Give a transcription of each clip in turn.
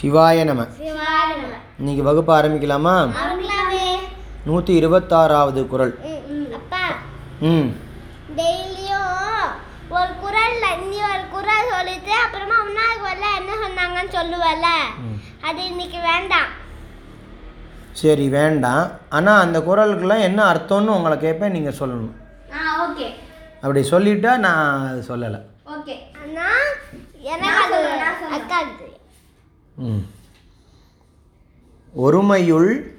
சிவாய நம. சிவாய நம. இன்னைக்கு வகுப்பு ஆரம்பிக்கலாமா? ஆரம்பிக்கலாமே. நூற்றி இருபத்தாறாவது குரல். அப்பா. ம். டெய்லியும் ஒரு குரல்ல நீ ஒரு குரல் சொல்லிட்டு அப்புறமா முன்னாடி வரல என்ன சொன்னாங்கன்னு சொல்லுவல. அது இன்னைக்கு வேண்டாம். சரி வேண்டாம். ஆனால் அந்த குரலுக்கெல்லாம் என்ன அர்த்தம்னு உங்களை கேட்பேன் நீங்கள் சொல்லணும். ஆ ஓகே. அப்படி சொல்லிட்டா நான் அது சொல்லலை. ஓகே. அண்ணா எனக்கு ம் ஒருமையுள்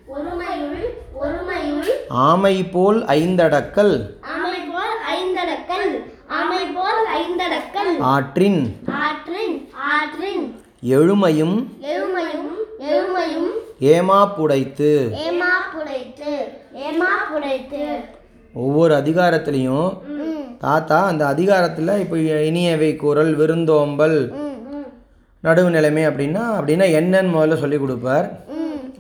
ஆமை போல் ஐந்தடக்கல். ஆற்றின். எழுமையும் எழுமையும் எழுமையும். ஏமா புடைத்து. ஏமா புடைத்து. ஏமா புடைத்து. ஒவ்வொரு அதிகாரத்துலேயும் தாத்தா அந்த அதிகாரத்தில் இப்போ இனியவை குரல் விருந்தோம்பல் நடுவு நிலைமை அப்படின்னா அப்படின்னா என்னன்னு முதல்ல சொல்லி கொடுப்பார்.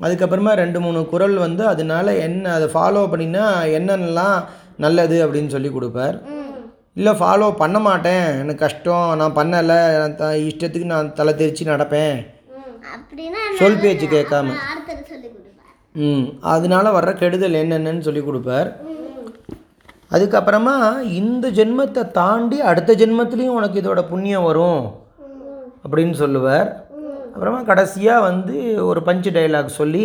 அதுக்கப்புறமா ரெண்டு மூணு குரல் வந்து அதனால என்ன அதை ஃபாலோ பண்ணினா என்னென்னலாம் நல்லது அப்படின்னு சொல்லி கொடுப்பார். இல்லை ஃபாலோ பண்ண மாட்டேன். எனக்கு கஷ்டம். நான் பண்ணலை. த இஷ்டத்துக்கு நான் தலை தெரிச்சு நடப்பேன். சொல் பேச்சு கேட்காம. ம். அதனால வர்ற கெடுதல் என்னென்னு சொல்லி கொடுப்பார். அதுக்கப்புறமா இந்த ஜென்மத்தை தாண்டி அடுத்த ஜென்மத்துலேயும் உனக்கு இதோட புண்ணியம் வரும். அப்படின்னு சொல்லுவார். அப்புறமா கடைசியாக வந்து ஒரு பஞ்சு டைலாக் சொல்லி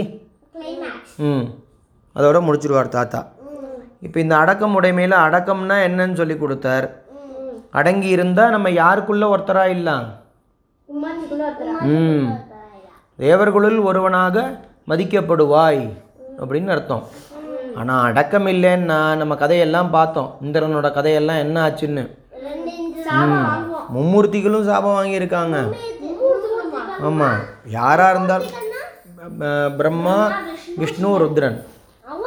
ம் அதோட முடிச்சிடுவார் தாத்தா. இப்போ இந்த அடக்கம் உடைமையில் அடக்கம்னா என்னன்னு சொல்லி கொடுத்தார். அடங்கி இருந்தால் நம்ம யாருக்குள்ள ஒருத்தராக இல்லாம் ம். தேவர்களுள் ஒருவனாக மதிக்கப்படுவாய் அப்படின்னு அர்த்தம். ஆனால் அடக்கம் இல்லைன்னா நம்ம கதையெல்லாம் பார்த்தோம். இந்திரனோட கதையெல்லாம் என்ன ஆச்சுன்னு? ம். மும்மூர்த்திகளும் சாபம் வாங்கியிருக்காங்க. ஆமாம் யாராக இருந்தாலும் பிரம்மா விஷ்ணு ருத்ரன். அவ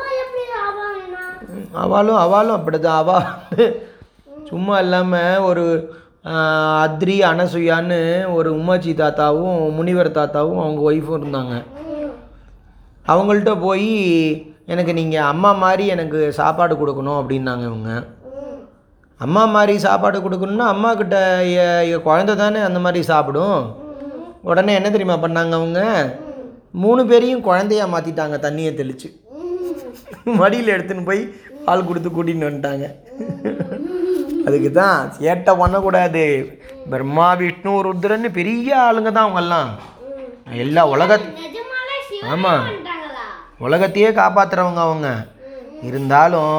அவளும் அவளும் அப்படிதான். அவ சும்மா இல்லாமல் ஒரு அத்ரி அனசுயான்னு ஒரு உமாச்சி தாத்தாவும் முனிவர் தாத்தாவும் அவங்க ஒய்ஃபும் இருந்தாங்க. அவங்கள்ட்ட போய் எனக்கு நீங்கள் அம்மா மாதிரி எனக்கு சாப்பாடு கொடுக்கணும் அப்படின்னாங்க இவங்க. அம்மா மாதிரி சாப்பாடு கொடுக்கணும்னா அம்மா கிட்ட தானே அந்த மாதிரி சாப்பிடும். உடனே என்ன தெரியுமா பண்ணாங்க அவங்க? மூணு பேரையும் குழந்தையா மாற்றிட்டாங்க தண்ணியை தெளித்து மடியில் எடுத்துன்னு போய் பால் கொடுத்து கூட்டின்னு வந்துட்டாங்க. அதுக்கு தான் சேட்டை பண்ணக்கூடாது. பிரம்மா விஷ்ணு ருத்ரன்னு பெரிய ஆளுங்க தான் அவங்கெல்லாம். எல்லா உலக ஆமாம் உலகத்தையே காப்பாற்றுறவங்க அவங்க. இருந்தாலும்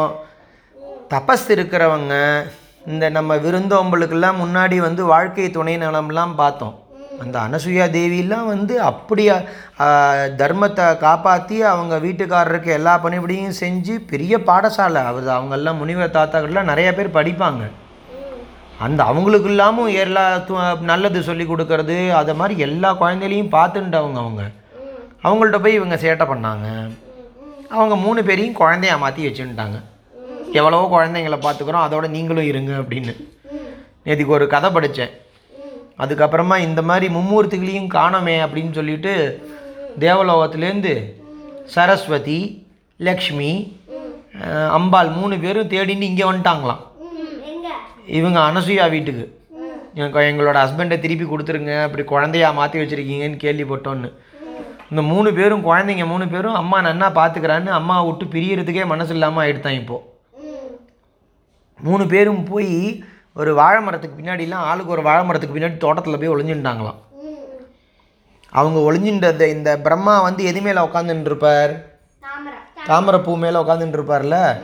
தபஸ் இருக்கிறவங்க இந்த நம்ம விருந்தோம்பலுக்கெல்லாம் முன்னாடி வந்து வாழ்க்கை துணை நலம்லாம் பார்த்தோம். அந்த அனசுயா தேவியெல்லாம் வந்து அப்படியே தர்மத்தை காப்பாற்றி அவங்க வீட்டுக்காரருக்கு எல்லா பணிபடியும் செஞ்சு பெரிய பாடசாலை. அவர் அவங்கெல்லாம் முனிவர் தாத்தாக்கள்லாம் நிறைய பேர் படிப்பாங்க. அந்த அவங்களுக்கு இல்லாமல் எல்லா து- நல்லது சொல்லி கொடுக்கறது அதை மாதிரி எல்லா குழந்தைகளையும் பார்த்துட்டவங்க அவங்க. அவங்கள்ட்ட போய் இவங்க சேட்டை பண்ணாங்க. அவங்க மூணு பேரையும் குழந்தைய மாற்றி வச்சுட்டாங்க எவ்வளவோ குழந்தைங்கள பார்த்துக்குறோம் அதோட நீங்களும் இருங்க அப்படின்னு. நேற்றுக்கு ஒரு கதை படித்தேன் அதுக்கப்புறமா இந்த மாதிரி மும்மூர்த்திகளையும் காணோமே அப்படின்னு சொல்லிட்டு தேவலோகத்துலேருந்து சரஸ்வதி லக்ஷ்மி அம்பாள் மூணு பேரும் தேடின்னு இங்கே வந்துட்டாங்களாம். இவங்க அனசூயா வீட்டுக்கு. எனக்கு எங்களோட ஹஸ்பண்டை திருப்பி கொடுத்துருங்க அப்படி குழந்தையா மாற்றி வச்சுருக்கீங்கன்னு கேள்விப்பட்டோன்னு. இந்த மூணு பேரும் குழந்தைங்க மூணு பேரும் அம்மா நன்னா பார்த்துக்கிறான்னு அம்மா விட்டு பிரியறதுக்கே மனசு இல்லாமல் ஆயிடுத்தான் இப்போது மூணு பேரும் போய் ஒரு வாழை மரத்துக்கு பின்னாடிலாம் ஆளுக்கு ஒரு வாழை மரத்துக்கு பின்னாடி தோட்டத்தில் போய் ஒளிஞ்சுட்டாங்களாம். அவங்க ஒளிஞ்சுட்ட இந்த பிரம்மா வந்து எது மேலே உட்காந்துட்டு இருப்பார் தாமரை தாமரைப்பூ மேலே உட்காந்துட்டு இருப்பார்ல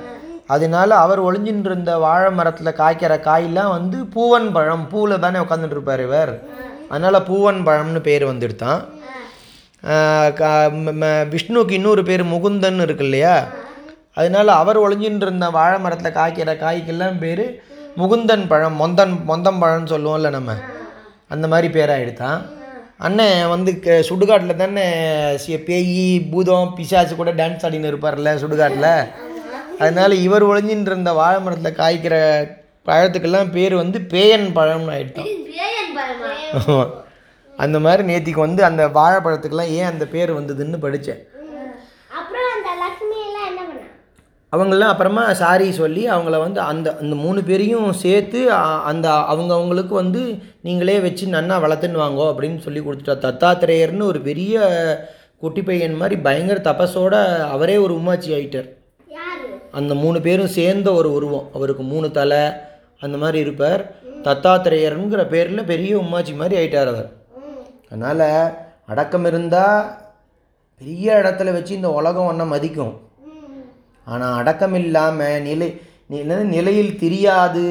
அதனால அவர் ஒளிஞ்சுட்டு இருந்த வாழை மரத்தில் காய்க்கிற காயெல்லாம் வந்து பூவன் பழம் பூவில் தானே உட்காந்துட்டு இருப்பார் இவர். அதனால் பூவன் பழம்னு பேர் வந்துடுதான். ம- ம- விஷ்ணுவுக்கு இன்னொரு பேர் முகுந்தன் இருக்கு இல்லையா? அதனால அவர் ஒளிஞ்சுட்டு இருந்த வாழை மரத்தில் காய்க்கிற காய்க்கெல்லாம் பேர் முகுந்தன் பழம் மொந்தன் மொந்தம் பழம்னு சொல்லுவோம்ல நம்ம. அந்த மாதிரி பேராகிடுதான் அண்ணன் வந்து க சுடுகாட்டில் தானே சி- பேய் பூதம் பிசாசு கூட டான்ஸ் ஆடின்னு இருப்பார்ல சுடுகாட்டில். அதனால இவர் ஒளிஞ்சின்னு இருந்த வாழை மரத்தில் காய்க்கிற பழத்துக்கெல்லாம் பேர் வந்து பேயன் பழம்னு பழமா? அந்த மாதிரி நேத்திக்கு வந்து அந்த வாழைப்பழத்துக்கெல்லாம் ஏன் அந்த பேர் வந்ததுன்னு படித்தேன் அப்புறம் அந்த லக்ஷ்மி எல்லாம் என்ன பண்ணா அவங்களாம் அப்புறமா சாரி சொல்லி அவங்கள வந்து அந்த அந்த மூணு பேரையும் சேர்த்து அந்த அவங்க அவங்களுக்கு வந்து நீங்களே வச்சு நன்னா வளர்த்துன்னு வாங்கோ அப்படின்னு சொல்லி கொடுத்துட்டா. தத்தாத்திரேயர்னு ஒரு பெரிய குட்டி பையன் மாதிரி பயங்கர தபஸோட அவரே ஒரு உமாச்சி ஆயிட்டார். அந்த மூணு பேரும் சேர்ந்த ஒரு உருவம். அவருக்கு மூணு தலை அந்த மாதிரி இருப்பார். தத்தாத்திரேயருங்கிற பேரில் பெரிய உம்மாச்சி மாதிரி ஆயிட்டார் அவர். அதனால் அடக்கம் இருந்தால் பெரிய இடத்துல வச்சு இந்த உலகம் ஒன்றை மதிக்கும். ஆனால் அடக்கம் இல்லாமல் நிலை என்னது நிலையில் தெரியாது.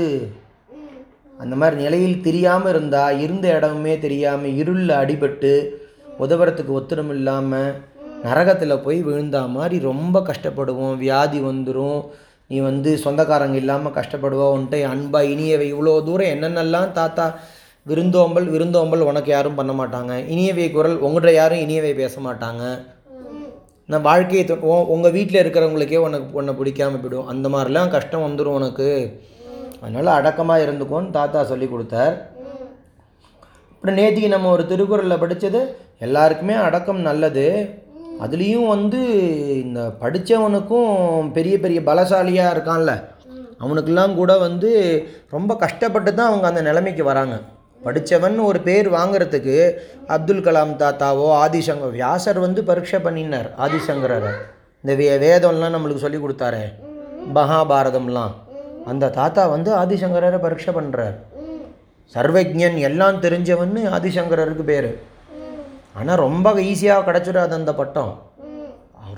அந்த மாதிரி நிலையில் தெரியாமல் இருந்தால் இருந்த இடமுமே தெரியாமல் இருளில் அடிபட்டு உதவுறதுக்கு ஒத்துரம் இல்லாமல் நரகத்தில் போய் விழுந்தா மாதிரி ரொம்ப கஷ்டப்படுவோம். வியாதி வந்துடும் நீ வந்து சொந்தக்காரங்க இல்லாமல் கஷ்டப்படுவா. உன்ட்ட அன்பா இனியவை இவ்வளோ தூரம் என்னென்னலாம் தாத்தா விருந்தோம்பல் விருந்தோம்பல் உனக்கு யாரும் பண்ண மாட்டாங்க. இனியவை குரல் உங்கள்கிட்ட யாரும் இனியவை பேச மாட்டாங்க. நான் வாழ்க்கையை உங்கள் வீட்டில் இருக்கிறவங்களுக்கே உனக்கு உன்னை பிடிக்காமல் போயிடும். அந்த மாதிரிலாம் கஷ்டம் வந்துடும் உனக்கு. அதனால் அடக்கமாக இருந்துக்கோன்னு தாத்தா சொல்லி கொடுத்தார். அப்புறம் நேத்திக்கு நம்ம ஒரு திருக்குறளில் படித்தது எல்லாருக்குமே அடக்கம் நல்லது. அதுலேயும் வந்து இந்த படித்தவனுக்கும் பெரிய பெரிய பலசாலியாக இருக்கான்ல. அவனுக்கெல்லாம் கூட வந்து ரொம்ப கஷ்டப்பட்டு தான் அவங்க அந்த நிலைமைக்கு வராங்க. படித்தவன் ஒரு பேர் வாங்குறதுக்கு அப்துல் கலாம் தாத்தாவோ ஆதிசங்கர் வியாசர் வந்து பரீட்சை பண்ணினார் ஆதிசங்கரரை. இந்த வே வேதம்லாம் நம்மளுக்கு சொல்லி கொடுத்தாரு மகாபாரதம்லாம். அந்த தாத்தா வந்து ஆதிசங்கரரை பரீட்சை பண்ணுறார் சர்வஜன் எல்லாம் தெரிஞ்சவன்னு ஆதிசங்கரருக்கு பேர். ஆனால் ரொம்ப ஈஸியாக கிடச்சிடாது அந்த பட்டம்.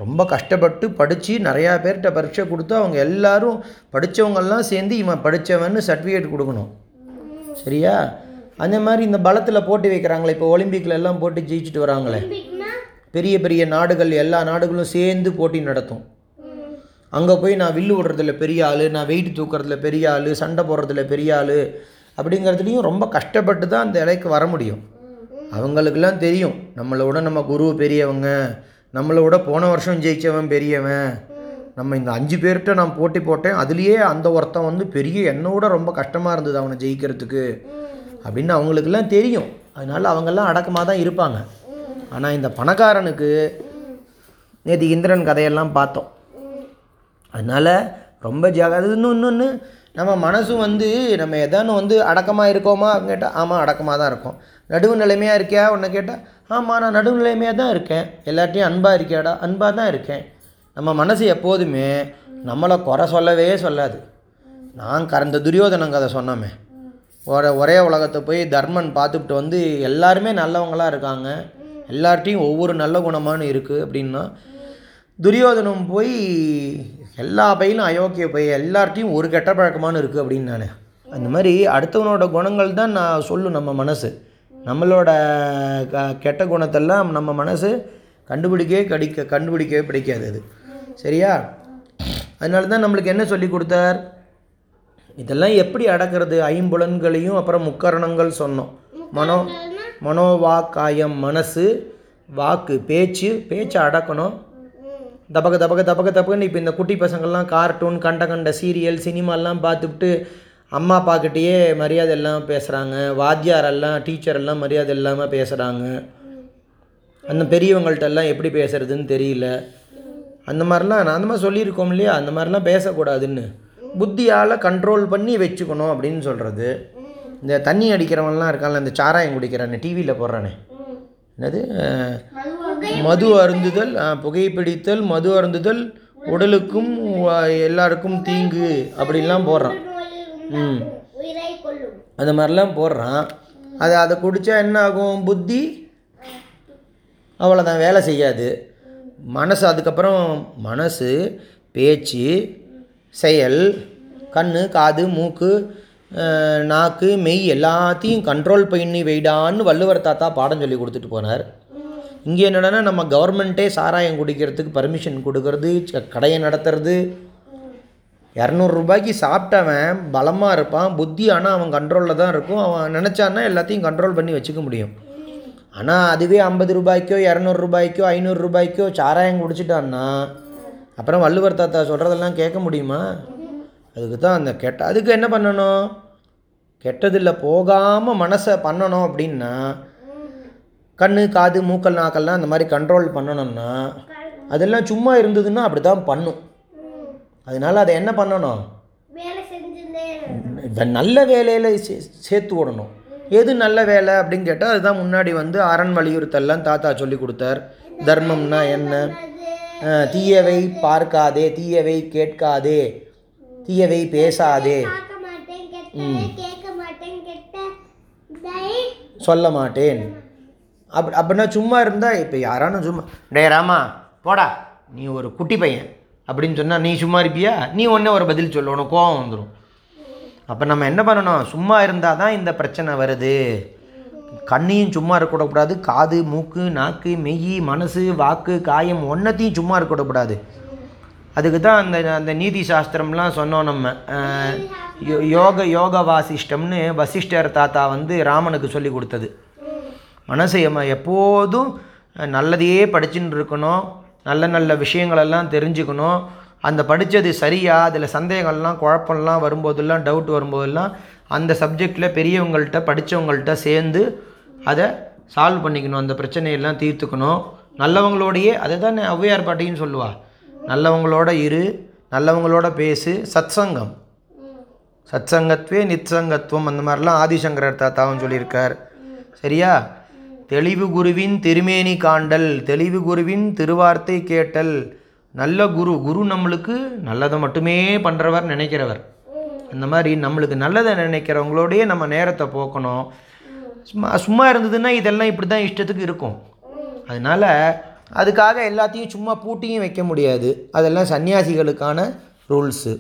ரொம்ப கஷ்டப்பட்டு படித்து நிறையா பேர்கிட்ட பரீட்சை கொடுத்து அவங்க எல்லாரும் படித்தவங்கெல்லாம் சேர்ந்து இவன் படித்தவன்னு சர்டிஃபிகேட் கொடுக்கணும். சரியா? அந்த மாதிரி இந்த பலத்தில் போட்டி வைக்கிறாங்களே இப்போ ஒலிம்பிக்கில் எல்லாம் போட்டு ஜெயிச்சுட்டு வராங்களே. பெரிய பெரிய நாடுகள் எல்லா நாடுகளும் சேர்ந்து போட்டி நடத்தும். அங்கே போய் நான் வில்லு விடுறதுல பெரிய ஆள் நான் வெயிட் தூக்குறதுல பெரிய ஆள் சண்டை போடுறதுல பெரிய ஆள் அப்படிங்கிறதுலையும் ரொம்ப கஷ்டப்பட்டு தான் அந்த இலைக்கு வர முடியும். அவங்களுக்கெல்லாம் தெரியும் நம்மளை விட நம்ம குரு பெரியவங்க நம்மளை விட போன வருஷம் ஜெயிச்சவன் பெரியவன். நம்ம இந்த அஞ்சு பேர்கிட்ட நான் போட்டி போட்டேன் அதுலேயே அந்த ஒருத்தன் வந்து பெரிய என்னை விட ரொம்ப கஷ்டமாக இருந்தது அவனை ஜெயிக்கிறதுக்கு. அப்படின்னு அவங்களுக்கெல்லாம் தெரியும். அதனால் அவங்கெல்லாம் அடக்கமாக தான் இருப்பாங்க. ஆனால் இந்த பணக்காரனுக்கு நேற்று இந்திரன் கதையெல்லாம் பார்த்தோம். அதனால் ரொம்ப ஜாக அது இன்னும் இன்னொன்று நம்ம மனசும் வந்து நம்ம எதானு வந்து அடக்கமாக இருக்கோமா கேட்டால் ஆமாம் அடக்கமாக தான் இருக்கோம். நடுவு நிலைமையாக இருக்கியா? உன்னை கேட்டால் ஆமாம் நான் நடுவு நிலைமையாக தான் இருக்கேன். எல்லாத்தையும் அன்பாக இருக்கியாடா? அன்பாக தான் இருக்கேன். நம்ம மனசு எப்போதுமே நம்மளை குறை சொல்லவே சொல்லாது. நான் கறந்த துரியோதனம் கதை சொன்னோமே. ஒரே ஒரே உலகத்தை போய் தர்மன் பார்த்துக்கிட்டு வந்து எல்லாருமே நல்லவங்களாக இருக்காங்க. எல்லார்ட்டையும் ஒவ்வொரு நல்ல குணமானு இருக்குது அப்படின்னா துரியோதனம் போய் எல்லா பையிலும் அயோக்கிய போய் எல்லார்ட்டையும் ஒரு கெட்ட பழக்கமானு இருக்குது அப்படின்னு நான். அந்த மாதிரி அடுத்தவனோட குணங்கள் தான் நான் சொல்லும் நம்ம மனசு. நம்மளோட க கெட்ட குணத்தெல்லாம் நம்ம மனசு கண்டுபிடிக்கவே கடிக்க கண்டுபிடிக்கவே பிடிக்காது அது. சரியா? அதனால தான் நம்மளுக்கு என்ன சொல்லி கொடுத்தார்? இதெல்லாம் எப்படி அடக்கிறது? ஐம்புலன்களையும் அப்புறம் முக்கரணங்கள் சொன்னோம். மனோ மனோவாக்காயம் மனசு வாக்கு பேச்சு பேச்சை அடக்கணும். தபக தபக தபக தபகன்னு இப்போ இந்த குட்டி பசங்கள்லாம் கார்ட்டூன் கண்ட கண்ட சீரியல் சினிமாலாம் பார்த்துக்கிட்டு அம்மா அப்பாக்கிட்டேயே மரியாதை இல்லாமல் பேசுகிறாங்க வாத்தியாரெல்லாம் டீச்சர் எல்லாம் மரியாதை இல்லாமல் பேசுகிறாங்க அந்த பெரியவங்கள்ட்ட எல்லாம் எப்படி பேசுறதுன்னு தெரியல. அந்த மாதிரிலாம் நான் அந்த மாதிரி சொல்லியிருக்கோம் இல்லையா? அந்த மாதிரிலாம் பேசக்கூடாதுன்னு. புத்தியால் கண்ட்ரோல் பண்ணி வச்சுக்கணும் அப்படின்னு சொல்கிறது இந்த தண்ணி அடிக்கிறவன்லாம் இருக்கான்ல இந்த சாராயம் குடிக்கிறானே டிவியில் போடுறானே. என்னது? மது அருந்துதல் புகைப்பிடித்தல் மது அருந்துதல் உடலுக்கும் எல்லாருக்கும் தீங்கு அப்படின்லாம் போடுறான். ம். அந்த மாதிரிலாம் போடுறான். அதை அதை குடித்தா என்ன ஆகும் புத்தி அவ்வளோதான் வேலை செய்யாது. மனசு அதுக்கப்புறம் மனசு பேச்சு செயல் கண் காது மூக்கு நாக்கு மெய் எல்லாத்தையும் கண்ட்ரோல் பண்ணி வைடான்னு வள்ளுவர் தாத்தா பாடம் சொல்லி கொடுத்துட்டு போனார். இங்கே என்னென்னா நம்ம கவர்மெண்ட்டே சாராயம் குடிக்கிறதுக்கு பர்மிஷன் கொடுக்கறது ச- கடையை நடத்துறது. இரநூறுபாய்க்கு சாப்பிட்டவன் பலமாக இருப்பான் புத்தி ஆனால் அவன் கண்ட்ரோலில் தான் இருக்கும் அவன் நினச்சான்னா எல்லாத்தையும் கண்ட்ரோல் பண்ணி வச்சுக்க முடியும். ஆனால் அதுவே ஐம்பது ரூபாய்க்கோ இரநூறுபாய்க்கோ ஐநூறுரூபாய்க்கோ ஐநூறு ரூபாய்க்கோ சாராயம் குடிச்சிட்டான்னா அப்புறம் வள்ளுவர் தாத்தா சொல்கிறதெல்லாம் கேட்க முடியுமா? அதுக்கு தான் அந்த கெட்ட அதுக்கு என்ன பண்ணணும்? கெட்டதில் போகாமல் மனசை பண்ணணும் அப்படின்னா கண்ணு காது மூக்கல் நாக்கெல்லாம் அந்த மாதிரி கண்ட்ரோல் பண்ணணும்னா அதெல்லாம் சும்மா இருந்ததுன்னா அப்படி தான் பண்ணும். அதனால அதை என்ன பண்ணணும்? நல்ல வேலையில் சே சேர்த்து விடணும். எது நல்ல வேலை அப்படின்னு கேட்டால் அதுதான் முன்னாடி வந்து அரண் வலியுறுத்தல்லாம் தாத்தா சொல்லி கொடுத்தார். தர்மம்னா என்ன? தீயவை பார்க்காதே தீயவை கேட்காதே தீயவை பேசாதே. சொல்ல மாட்டேன். அப் அப்படின்னா சும்மா இருந்தால் இப்போ யாரானும் சும்மா டேய் ராமா போடா நீ ஒரு குட்டி பையன். அப்படின்னு சொன்னால் நீ சும்மா இருப்பியா? நீ ஒன்றே ஒரு பதில் சொல்ல உனக்கு கோவம் வந்துடும் அப்போ நம்ம என்ன பண்ணணும்? சும்மா இருந்தால் தான் இந்த பிரச்சனை வருது. கண்ணையும் சும்மா இருக்கக்கூடாது காது மூக்கு நாக்கு மெய் மனசு வாக்கு காயம் ஒன்றத்தையும் சும்மா இருக்கக்கூடாது. அதுக்கு தான் அந்த அந்த நீதி சாஸ்திரம்லாம் சொன்னோம் நம்ம. யோ- யோக யோக வாசிஷ்டம்னு வசிஷ்டர் தாத்தா வந்து ராமனுக்கு சொல்லி கொடுத்தது. மனசை எப்போதும் நல்லதையே படிச்சுட்டு இருக்கணும். நல்ல நல்ல விஷயங்களெல்லாம் தெரிஞ்சுக்கணும். அந்த படித்தது சரியா? அதில் சந்தேகம்லாம் குழப்பம்லாம் வரும்போதெல்லாம் டவுட் வரும்போதெல்லாம் அந்த சப்ஜெக்டில் பெரியவங்கள்ட்ட படித்தவங்கள்ட்ட சேர்ந்து அதை சால்வ் பண்ணிக்கணும். அந்த பிரச்சனையெல்லாம் தீர்த்துக்கணும். நல்லவங்களோடையே அதை தானே ஔவையார் பாட்டின்னு சொல்லுவா. நல்லவங்களோட இரு நல்லவங்களோட பேசு சத்சங்கம். சத்சங்கத்வே நித்சங்கத்துவம் அந்த மாதிரிலாம் ஆதிசங்கரர் தாத்தாவும் சொல்லியிருக்கார். சரியா? தெளிவு குருவின் திருமேனி காண்டல் தெளிவு குருவின் திருவார்த்தை கேட்டல். நல்ல குரு குரு நம்மளுக்கு நல்லதை மட்டுமே பண்ணுறவர் நினைக்கிறவர். இந்த மாதிரி நம்மளுக்கு நல்லதை நினைக்கிறவங்களோடயே நம்ம நேரத்தை போக்கணும். சும்மா சும்மா இருந்ததுன்னா இதெல்லாம் இப்படி தான் இஷ்டத்துக்கு இருக்கும். அதனால் அதுக்காக எல்லாத்தையும் சும்மா பூட்டியும் வைக்க முடியாது. அதெல்லாம் சன்னியாசிகளுக்கான ரூல்ஸு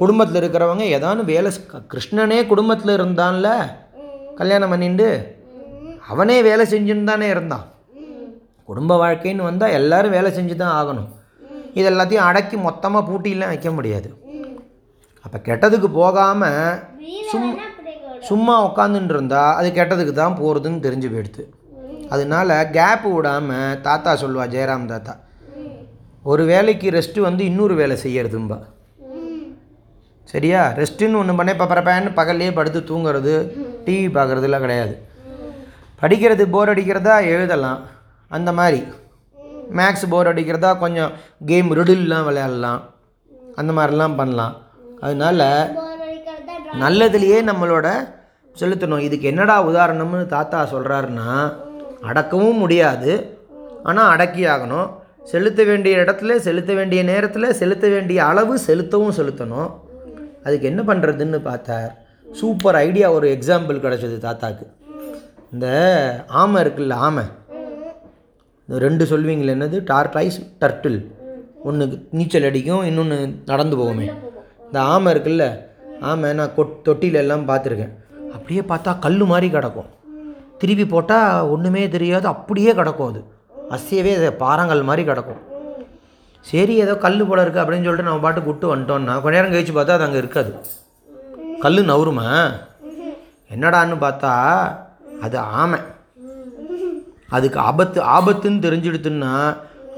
குடும்பத்தில் இருக்கிறவங்க ஏதானு வேலை கிருஷ்ணனே குடும்பத்தில் இருந்தான்ல கல்யாணம் பண்ணிண்டு அவனே வேலை செஞ்சுன்னு தானே இருந்தான். குடும்ப வாழ்க்கைன்னு வந்தால் எல்லோரும் வேலை செஞ்சு தான் ஆகணும். இது எல்லாத்தையும் அடக்கி மொத்தமாக பூட்டிலாம் வைக்க முடியாது. அப்போ கெட்டதுக்கு போகாமல் சும் சும்மா உட்காந்துட்டு இருந்தா அது கெட்டதுக்கு தான் போகிறதுன்னு தெரிஞ்சு போயிடுது அதனால கேப் விடாமல் தாத்தா சொல்லுவா ஜெயராம் தாத்தா ஒரு வேலைக்கு ரெஸ்ட்டு வந்து இன்னொரு வேலை செய்யறதும்பா. சரியா? ரெஸ்ட்டுன்னு ஒன்று பண்ண பப்பரப்பேன்னு பகல்லையே படுத்து தூங்குறது டிவி பார்க்குறதுலாம் கிடையாது. படிக்கிறது போர் அடிக்கிறதா? எழுதலாம். அந்த மாதிரி. மேக்ஸ் போர் அடிக்கிறதா? கொஞ்சம் கேம் ரிடில்லாம் விளையாடலாம். அந்த மாதிரிலாம் பண்ணலாம். அதனால நல்லதுலேயே நம்மளோட செலுத்தணும். இதுக்கு என்னடா உதாரணம்னு தாத்தா சொல்கிறாருன்னா அடக்கவும் முடியாது. ஆனால் அடக்கி ஆகணும். செலுத்த வேண்டிய இடத்துல செலுத்த வேண்டிய நேரத்தில் செலுத்த வேண்டிய அளவு செலுத்தவும் செலுத்தணும். அதுக்கு என்ன பண்ணுறதுன்னு பார்த்தார். சூப்பர் ஐடியா ஒரு எக்ஸாம்பிள் கிடச்சது தாத்தாக்கு. இந்த ஆமை இருக்குல்ல ஆமை. இந்த ரெண்டு சொல்வீங்களே என்னது? Tortoise turtle. ஒன்று நீச்சல் அடிக்கும் இன்னொன்று நடந்து போகுமே. இந்த ஆமை இருக்குல்ல ஆமை நான் கொட் தொட்டியில் எல்லாம் பார்த்துருக்கேன் அப்படியே பார்த்தா கல் மாதிரி கிடக்கும் திருப்பி போட்டால் ஒன்றுமே தெரியாது அப்படியே கிடக்கும் அது அசையவே அது பாறாங்கல் மாதிரி கிடக்கும் சரி ஏதோ கல் போல இருக்குது அப்படின்னு சொல்லிட்டு நம்ம பாட்டு விட்டு வந்துட்டோம்னா கொஞ்ச நேரம் கழிச்சு பார்த்தா அது அங்கே இருக்காது கல் நவருமா என்னடான்னு பார்த்தா அது ஆமை அதுக்கு ஆபத்து ஆபத்துன்னு தெரிஞ்சிடுத்துன்னா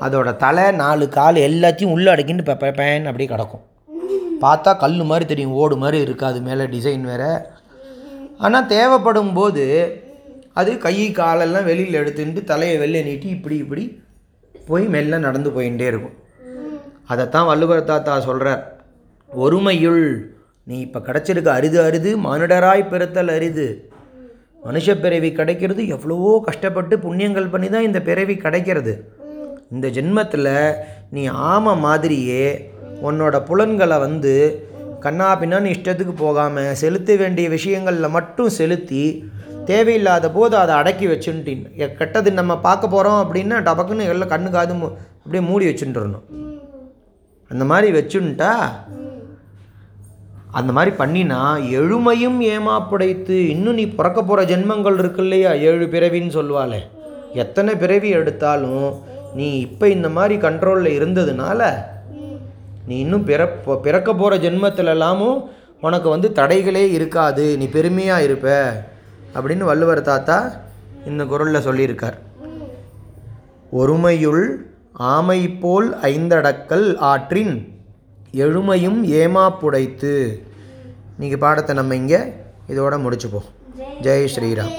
அதோட தலை நாலு கால் எல்லாத்தையும் உள்ளே அடக்கின்னு பெ அப்படியே கிடக்கும் பார்த்தா கல் மாதிரி தெரியும் ஓடு மாதிரி இருக்காது மேலே டிசைன் வேறு. ஆனால் தேவைப்படும் போது அது கை காலெல்லாம் வெளியில் எடுத்துட்டு தலையை வெளியே நீட்டி இப்படி இப்படி போய் மெல்ல நடந்து போயிட்டே இருக்கும். அதைத்தான் வள்ளுவர் தாத்தா சொல்கிறார் ஒருமையுள் நீ இப்போ கிடச்சிருக்க அரிது அரிது மனிடராய் பிறத்தல் அரிது. மனுஷ பிறவி கிடைக்கிறது எவ்வளவோ கஷ்டப்பட்டு புண்ணியங்கள் பண்ணி தான் இந்த பிறவி கிடைக்கிறது. இந்த ஜென்மத்தில் நீ ஆமை மாதிரியே உன்னோட புலன்களை வந்து கண்ணா பின்னான்னு இஷ்டத்துக்கு போகாமல் செலுத்த வேண்டிய விஷயங்களில் மட்டும் செலுத்தி தேவையில்லாத போது அதை அடக்கி வச்சுன்ட்டின். கெட்டது நம்ம பார்க்க போகிறோம் அப்படின்னா டபக்குன்னு எல்லாம் கண்ணு காது அப்படியே மூடி வச்சுட்டுறணும் அந்த மாதிரி வச்சுன்ட்டா அந்த மாதிரி பண்ணினா எழுமையும் ஏமாப்புடைத்து இன்னும் நீ பிறக்க போகிற ஜென்மங்கள் இருக்கு இல்லையா? ஏழு பிறவின்னு சொல்லுவாளே. எத்தனை பிறவி எடுத்தாலும் நீ இப்போ இந்த மாதிரி கண்ட்ரோலில் இருந்ததுனால நீ இன்னும் பிறப்ப பிறக்க போகிற ஜென்மத்திலலாமும் உனக்கு வந்து தடைகளே இருக்காது. நீ பெருமையாக இருப்ப. அப்படின்னு வள்ளுவர் தாத்தா இந்த குரலில் சொல்லியிருக்கார். ஒருமையுள் ஆமை போல் ஐந்தடக்கல் ஆற்றின் எழுமையும் ஏமாப்புடைத்து இன்னைக்கு பாடத்தை நம்ம இங்கே இதோட முடிச்சுப்போம். ஜெய் ஸ்ரீராம்.